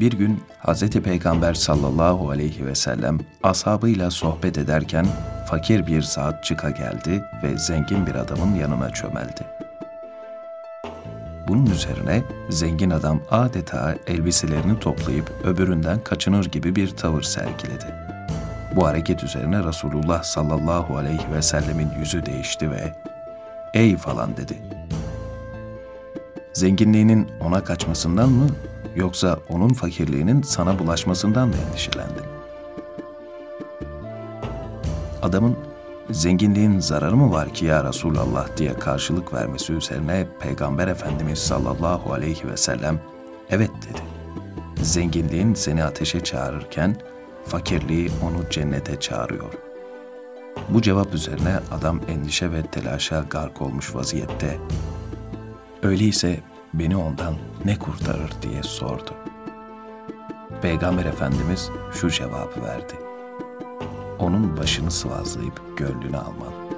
Bir gün Hz. Peygamber sallallahu aleyhi ve sellem ashabıyla sohbet ederken fakir bir zat çıka geldi ve zengin bir adamın yanına çömeldi. Bunun üzerine zengin adam adeta elbiselerini toplayıp öbüründen kaçınır gibi bir tavır sergiledi. Bu hareket üzerine Resulullah sallallahu aleyhi ve sellemin yüzü değişti ve ''Ey falan'' dedi. Zenginliğinin ona kaçmasından mı yoksa onun fakirliğinin sana bulaşmasından mı endişelendin? Adamın zenginliğin zararı mı var ki ya Resulallah diye karşılık vermesi üzerine Peygamber Efendimiz sallallahu aleyhi ve sellem evet dedi. Zenginliğin seni ateşe çağırırken fakirliği onu cennete çağırıyor. Bu cevap üzerine adam endişe ve telaşa gark olmuş vaziyette. Öyleyse beni ondan ne kurtarır diye sordu. Peygamber Efendimiz şu cevabı verdi onun başını sıvazlayıp gönlünü alman.